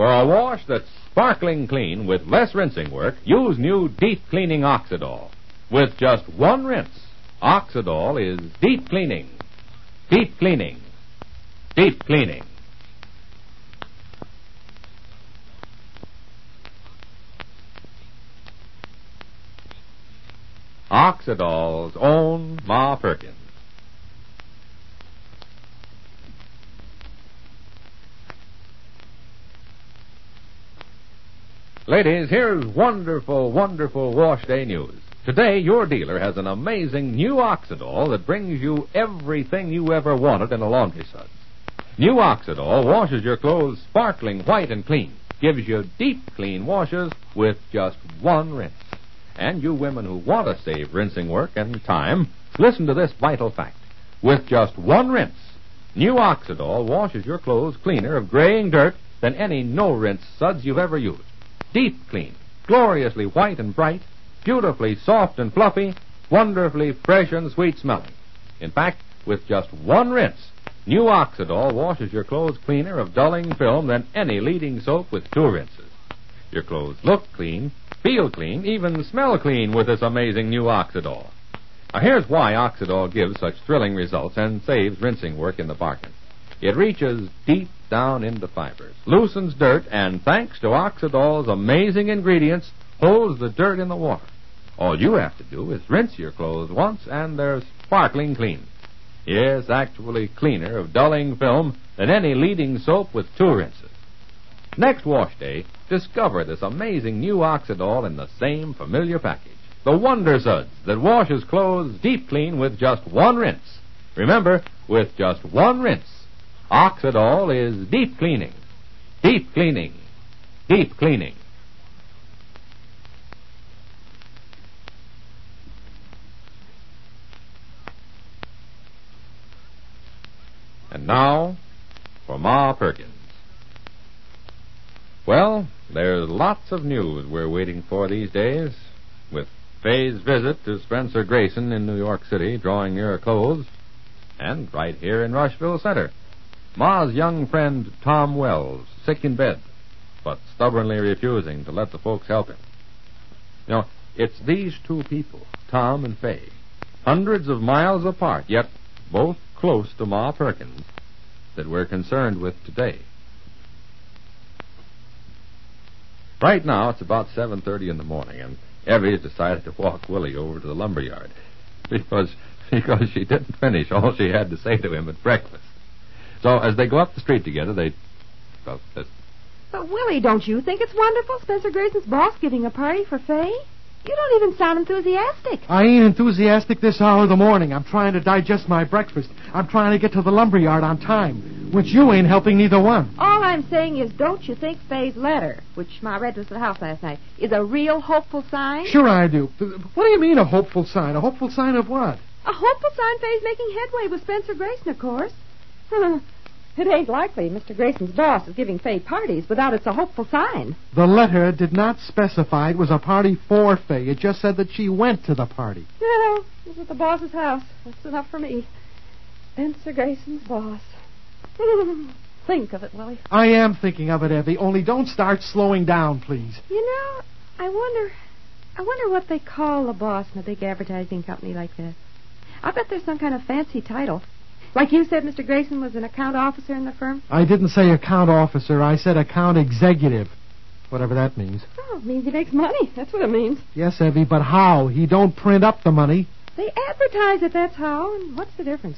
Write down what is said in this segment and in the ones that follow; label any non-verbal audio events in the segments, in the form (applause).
For a wash that's sparkling clean with less rinsing work, use new deep cleaning Oxydol. With just one rinse, Oxydol is deep cleaning. Deep cleaning. Deep cleaning. Oxydol's own Ma Perkins. Ladies, here's wonderful, wonderful wash day news. Today, your dealer has an amazing new Oxydol that brings you everything you ever wanted in a laundry suds. New Oxydol washes your clothes sparkling white and clean, gives you deep clean washes with just one rinse. And you women who want to save rinsing work and time, listen to this vital fact. With just one rinse, new Oxydol washes your clothes cleaner of graying dirt than any no rinse suds you've ever used. Deep clean, gloriously white and bright, beautifully soft and fluffy, wonderfully fresh and sweet smelling. In fact, with just one rinse, new Oxydol washes your clothes cleaner of dulling film than any leading soap with two rinses. Your clothes look clean, feel clean, even smell clean with this amazing new Oxydol. Now here's why Oxydol gives such thrilling results and saves rinsing work in the bargain. It reaches deep down into fibers, loosens dirt, and thanks to Oxydol's amazing ingredients, holds the dirt in the water. All you have to do is rinse your clothes once and they're sparkling clean. Yes, actually cleaner of dulling film than any leading soap with two rinses. Next wash day, discover this amazing new Oxydol in the same familiar package. The Wonder Suds that washes clothes deep clean with just one rinse. Remember, with just one rinse, Oxydol is deep cleaning. Deep cleaning. Deep cleaning. And now, for Ma Perkins. Well, there's lots of news we're waiting for these days, with Fay's visit to Spencer Grayson in New York City drawing near a close, and right here in Rushville Center, Ma's young friend Tom Wells, sick in bed, but stubbornly refusing to let the folks help him. You know, it's these two people, Tom and Fay, hundreds of miles apart, yet both close to Ma Perkins, that we're concerned with today. Right now, it's about 7.30 in the morning, and Evie's decided to walk Willie over to the lumber yard because, because she didn't finish all she had to say to him at breakfast. So as they go up the street together, they... Well, uh, But, Willie, don't you think it's wonderful Spencer Grayson's boss giving a party for Fay? You don't even sound enthusiastic. I ain't enthusiastic this hour of the morning. I'm trying to digest my breakfast. I'm trying to get to the lumber yard on time, which you ain't helping neither one. All I'm saying is, don't you think Fay's letter, which Ma read to us at the house last night, is a real hopeful sign? Sure I do. What do you mean a hopeful sign? A hopeful sign of what? A hopeful sign Fay's making headway with Spencer Grayson, of course. (laughs) it ain't likely Mr. Grayson's boss is giving Fay parties without it's a hopeful sign. The letter did not specify it was a party for Fay. It just said that she went to the party. No, it was at the boss's house. That's enough for me. Spencer Grayson's boss. (laughs) Think of it, Willie. I am thinking of it, Evie. Only don't start slowing down, please. You know, I wonder, I wonder what they call a boss in a big advertising company like this. I bet there's some kind of fancy title. Like you said, Mr. Grayson was an account officer in the firm? I didn't say account officer. I said account executive. Whatever that means. Oh, it means he makes money. That's what it means. Yes, Evie, but how? He don't print up the money. They advertise it, that's how. And what's the difference?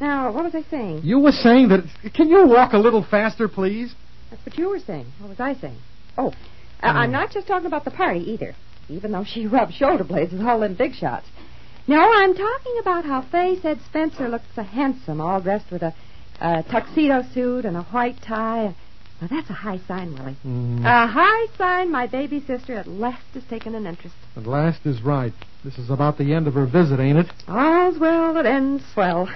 Now, what was I saying? You were saying that. Can you walk a little faster, please? That's what you were saying. What was I saying? Oh, uh, I'm not just talking about the party either, even though she rubbed shoulder blades with all them big shots. No, I'm talking about how Fay said Spencer looked so handsome, all dressed with a, a tuxedo suit and a white tie. Now, that's a high sign, Willie. Mm. A high sign my baby sister at last has taken an interest. At last is right. This is about the end of her visit, ain't it? All's well that ends well.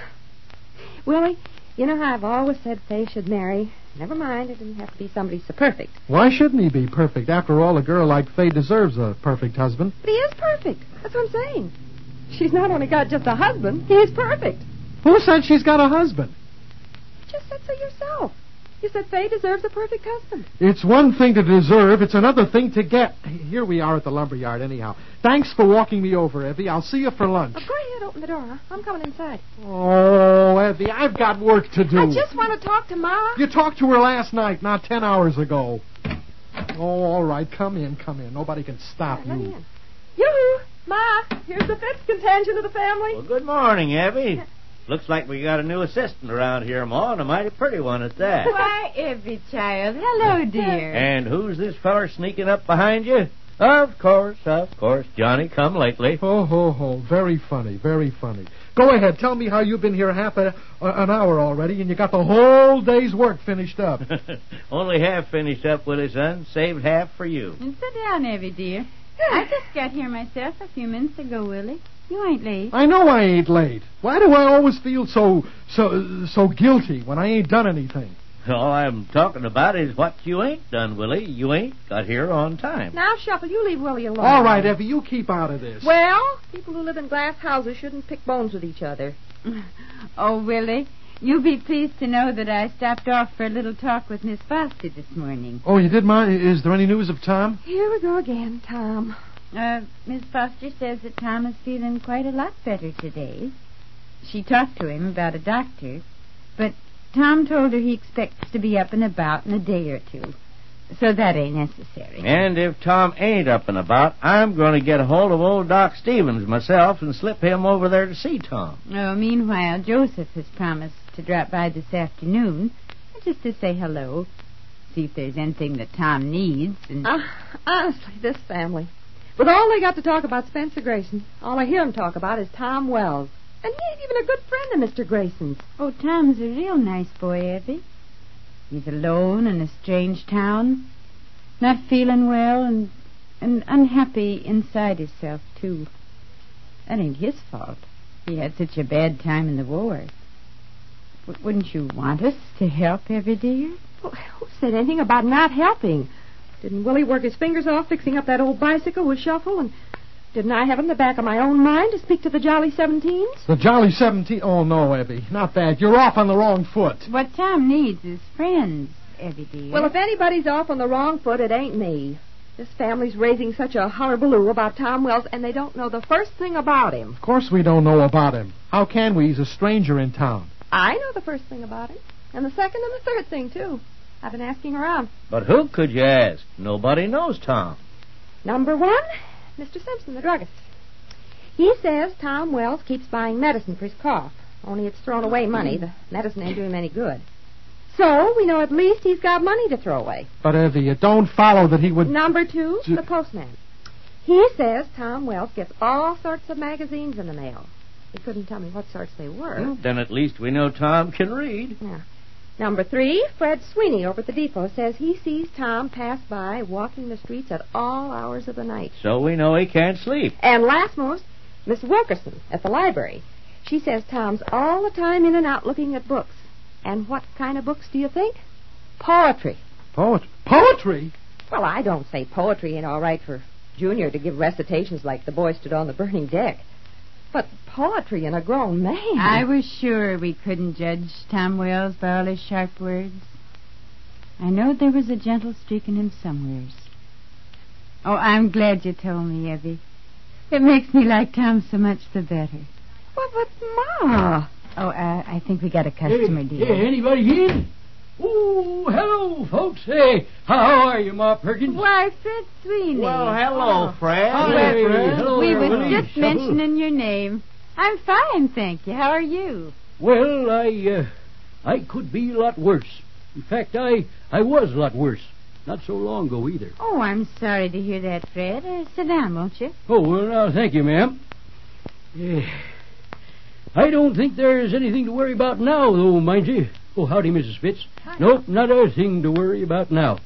Willie, you know how I've always said Fay should marry. Never mind, it didn't have to be somebody so perfect. Why shouldn't he be perfect? After all, a girl like Fay deserves a perfect husband. But he is perfect. That's what I'm saying. She's not only got just a husband, he's perfect. Who said she's got a husband? You just said so yourself. You said Fay deserves a perfect husband. It's one thing to deserve, it's another thing to get. Here we are at the lumberyard, anyhow. Thanks for walking me over, Evie. I'll see you for lunch. Oh, go ahead, open the door. I'm coming inside. Oh, Evie, I've got work to do. I just want to talk to Ma. You talked to her last night, not ten hours ago. Oh, all right. Come in, come in. Nobody can stop Let me you. in. Yoo-hoo! Ma, here's the fifth contingent of the family. Well, good morning, Evie. Looks like we got a new assistant around here, Ma, and a mighty pretty one at that. Why, Evie, child. Hello, dear. And who's this feller sneaking up behind you? Of course, of course, Johnny come lately. Ho, ho, ho. Very funny, very funny. Go ahead. Tell me how you've been here half a, uh, an hour already, and you got the whole day's work finished up. (laughs) Only half finished up, Willie, son. Saved half for you. And sit down, Evie, dear. I just got here myself a few minutes ago, Willie. You ain't late. I know I ain't late. Why do I always feel so so so guilty when I ain't done anything? All I'm talking about is what you ain't done, Willie. You ain't got here on time. Now, Shuffle, you leave Willie alone. All right, Effie, you keep out of this. Well, people who live in glass houses shouldn't pick bones with each other. (laughs) Oh, Willie, you'll be pleased to know that I stopped off for a little talk with Miss Foster this morning. Oh, you did, Ma? Is there any news of Tom? Here we go again, Tom. Uh, Miss Foster says that Tom is feeling quite a lot better today. She talked to him about a doctor, but Tom told her he expects to be up and about in a day or two. So that ain't necessary. And if Tom ain't up and about, I'm going to get a hold of old Doc Stevens myself and slip him over there to see Tom. Oh, meanwhile, Joseph has promised to drop by this afternoon just to say hello, see if there's anything that Tom needs, and Uh, honestly, this family. With all they got to talk about Spencer Grayson, all I hear hear 'em talk about is Tom Wells. And he ain't even a good friend of Mr. Grayson's. oh, Tom's a real nice boy, Evie. He's alone in a strange town, not feeling well, and and unhappy inside himself too. That ain't his fault. He had such a bad time in the war. W- wouldn't you want us to help, Evie dear? Well, who said anything about not helping? Didn't Willie work his fingers off fixing up that old bicycle with Shuffle? And didn't I have in the back of my own mind to speak to the Jolly Seventeens? The Jolly Seventeen. Oh, no, Evie. Not that. You're off on the wrong foot. What Tom needs is friends, Evie dear. Well, if anybody's off on the wrong foot, it ain't me. This family's raising such a hullabaloo about Tom Wells, and they don't know the first thing about him. Of course we don't know about him. How can we? He's a stranger in town. I know the first thing about him, and the second and the third thing, too. I've been asking around. But who could you ask? Nobody knows Tom. Number one, Mr. Simpson, the druggist. He says Tom Wells keeps buying medicine for his cough, only it's thrown away money. The medicine ain't doing him any good. So we know at least he's got money to throw away. But, Evie, it don't follow that he would. Number two, J- the postman. He says Tom Wells gets all sorts of magazines in the mail. He couldn't tell me what sorts they were. Well, then at least we know Tom can read. Yeah. Number three, Fred Sweeney over at the depot says he sees Tom pass by walking the streets at all hours of the night. So we know he can't sleep. And last most, Miss Wilkerson at the library. She says Tom's all the time in and out looking at books. And what kind of books do you think? Poetry. Poet- poetry? Well, I don't say poetry ain't all right for Junior to give recitations like the boy stood on the burning deck. But poetry in a grown man. I was sure we couldn't judge Tom Wells by all his sharp words. I know there was a gentle streak in him somewheres. Oh, I'm glad you told me, Evie. It makes me like Tom so much the better. Well, but Ma. Oh, uh, I think we got a customer, dear. Hey, anybody in? Oh, hello, folks. Hey, how are you, Ma Perkins? Why, Fred Sweeney. Well, hello, Fred. Hi, Fred. Hello we were was Willie. just mentioning your name. I'm fine, thank you. How are you? Well, I, uh, I could be a lot worse. In fact, I, I was a lot worse. Not so long ago either. Oh, I'm sorry to hear that, Fred. Uh, sit down, won't you? Oh, well, now, thank you, ma'am. Eh, I don't think there's anything to worry about now, though, mind you. Oh, howdy, Mrs. Fitz. Nope, not a thing to worry about now.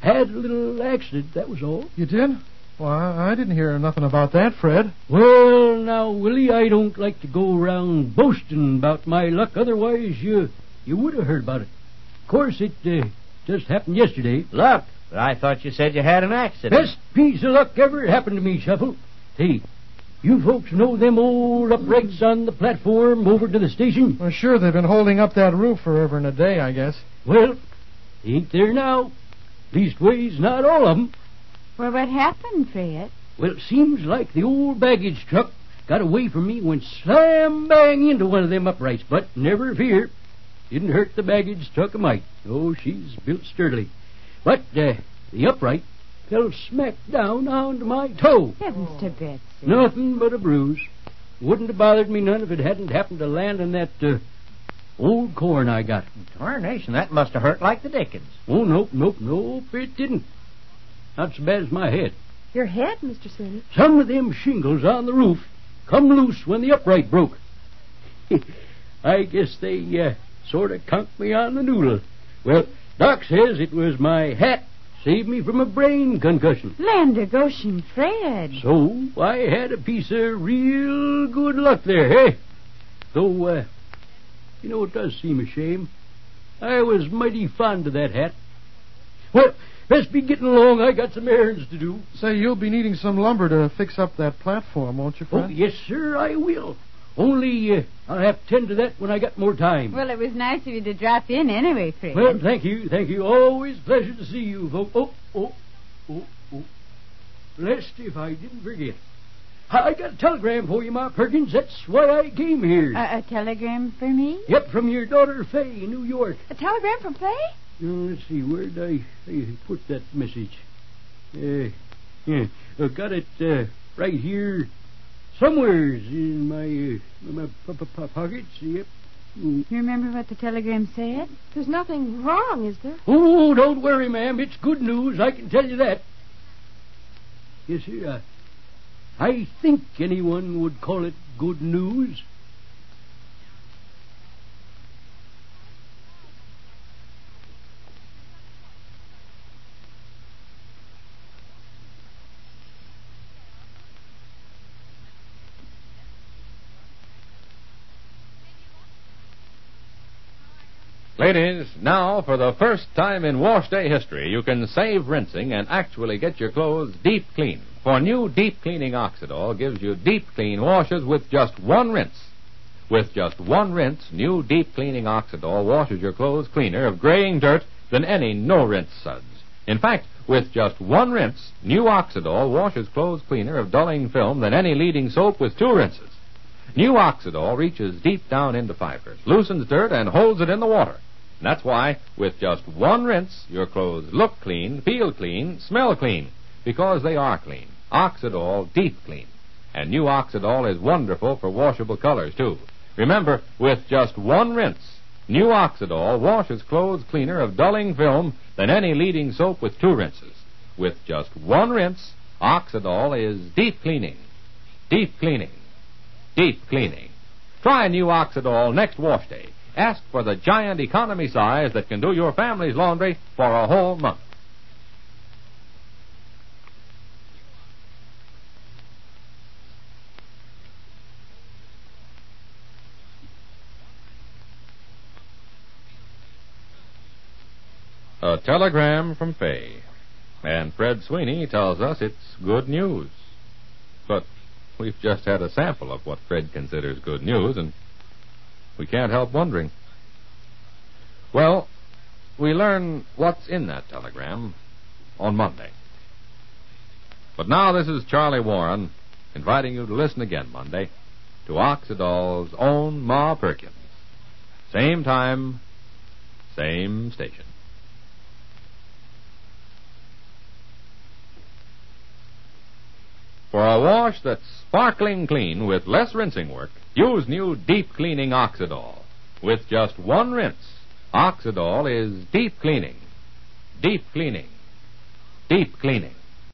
Had a little accident, that was all. You did? Well, I I didn't hear nothing about that, Fred. Well, now, Willie, I don't like to go around boasting about my luck. Otherwise, you you would have heard about it. Of course, it uh, just happened yesterday. Luck? but I thought you said you had an accident. Best piece of luck ever happened to me, Shuffle. Hey, you folks know them old uprights on the platform over to the station? Well, sure, they've been holding up that roof forever and a day, I guess. Well, Ain't there now. Leastways, not all of 'em. Well, what happened, Fred? Well, it seems like the old baggage truck got away from me and went slam bang into one of them uprights. But never fear. Didn't hurt the baggage truck a mite. Oh, she's built sturdily. But uh, the upright fell smack down onto my toe. Heavens to Betsy. Nothing but a bruise. Wouldn't have bothered me none if it hadn't happened to land on that uh, old corn I got. Tarnation, that must have hurt like the dickens. Oh, nope, nope, nope, it didn't. Not so bad as my head. Your head, Mr. Sweeney? Some of them shingles on the roof come loose when the upright broke. (laughs) I guess they uh, sort of conked me on the noodle. Well, Doc says it was my hat saved me from a brain concussion. Land Goshen, Fred. So I had a piece of real good luck there, eh? Though, uh, you know, it does seem a shame. I was mighty fond of that hat. Well, best be getting along. I got some errands to do. Say, you'll be needing some lumber to fix up that platform, won't you, Fred? Oh, yes, sir, I will. Only uh, I'll have to tend to that when I got more time. Well, it was nice of you to drop in anyway, Fred. Well, thank you, thank you. Always pleasure to see you, folks. Oh, oh, oh, oh. Blessed if I didn't forget. I got a telegram for you, Ma Perkins. That's why I came here. a, a telegram for me? yep, from your daughter Fay in New York. A telegram from Fay? Uh, let's see, where did I, I put that message? Uh, yeah, I got it uh, right here, somewheres in my uh, my p- p- p- pockets. Yep. Mm. You remember what the telegram said? There's nothing wrong, is there? Oh, don't worry, ma'am. It's good news. I can tell you that. You see, I, I think anyone would call it good news. Ladies, now for the first time in wash day history, you can save rinsing and actually get your clothes deep clean. For new deep cleaning Oxydol gives you deep clean washes with just one rinse. With just one rinse, new deep cleaning Oxydol washes your clothes cleaner of graying dirt than any no rinse suds. In fact, with just one rinse, new Oxydol washes clothes cleaner of dulling film than any leading soap with two rinses. New Oxydol reaches deep down into fibers, loosens dirt, and holds it in the water. And that's why, with just one rinse, your clothes look clean, feel clean, smell clean, because they are clean. Oxydol Deep Clean. And new Oxydol is wonderful for washable colors, too. Remember, with just one rinse, new Oxydol washes clothes cleaner of dulling film than any leading soap with two rinses. With just one rinse, Oxydol is deep cleaning. Deep cleaning. Deep cleaning. Try new Oxydol next wash day. Ask for the giant economy size that can do your family's laundry for a whole month. A telegram from Fay. And Fred Sweeney tells us it's good news. But we've just had a sample of what Fred considers good news, and we can't help wondering. Well, we learn what's in that telegram on Monday. But now this is Charlie Warren inviting you to listen again Monday to Oxydol's own Ma Perkins. Same time, same station. For a wash that's sparkling clean with less rinsing work, use new deep cleaning Oxydol. With just one rinse, Oxydol is deep cleaning. Deep cleaning. Deep cleaning.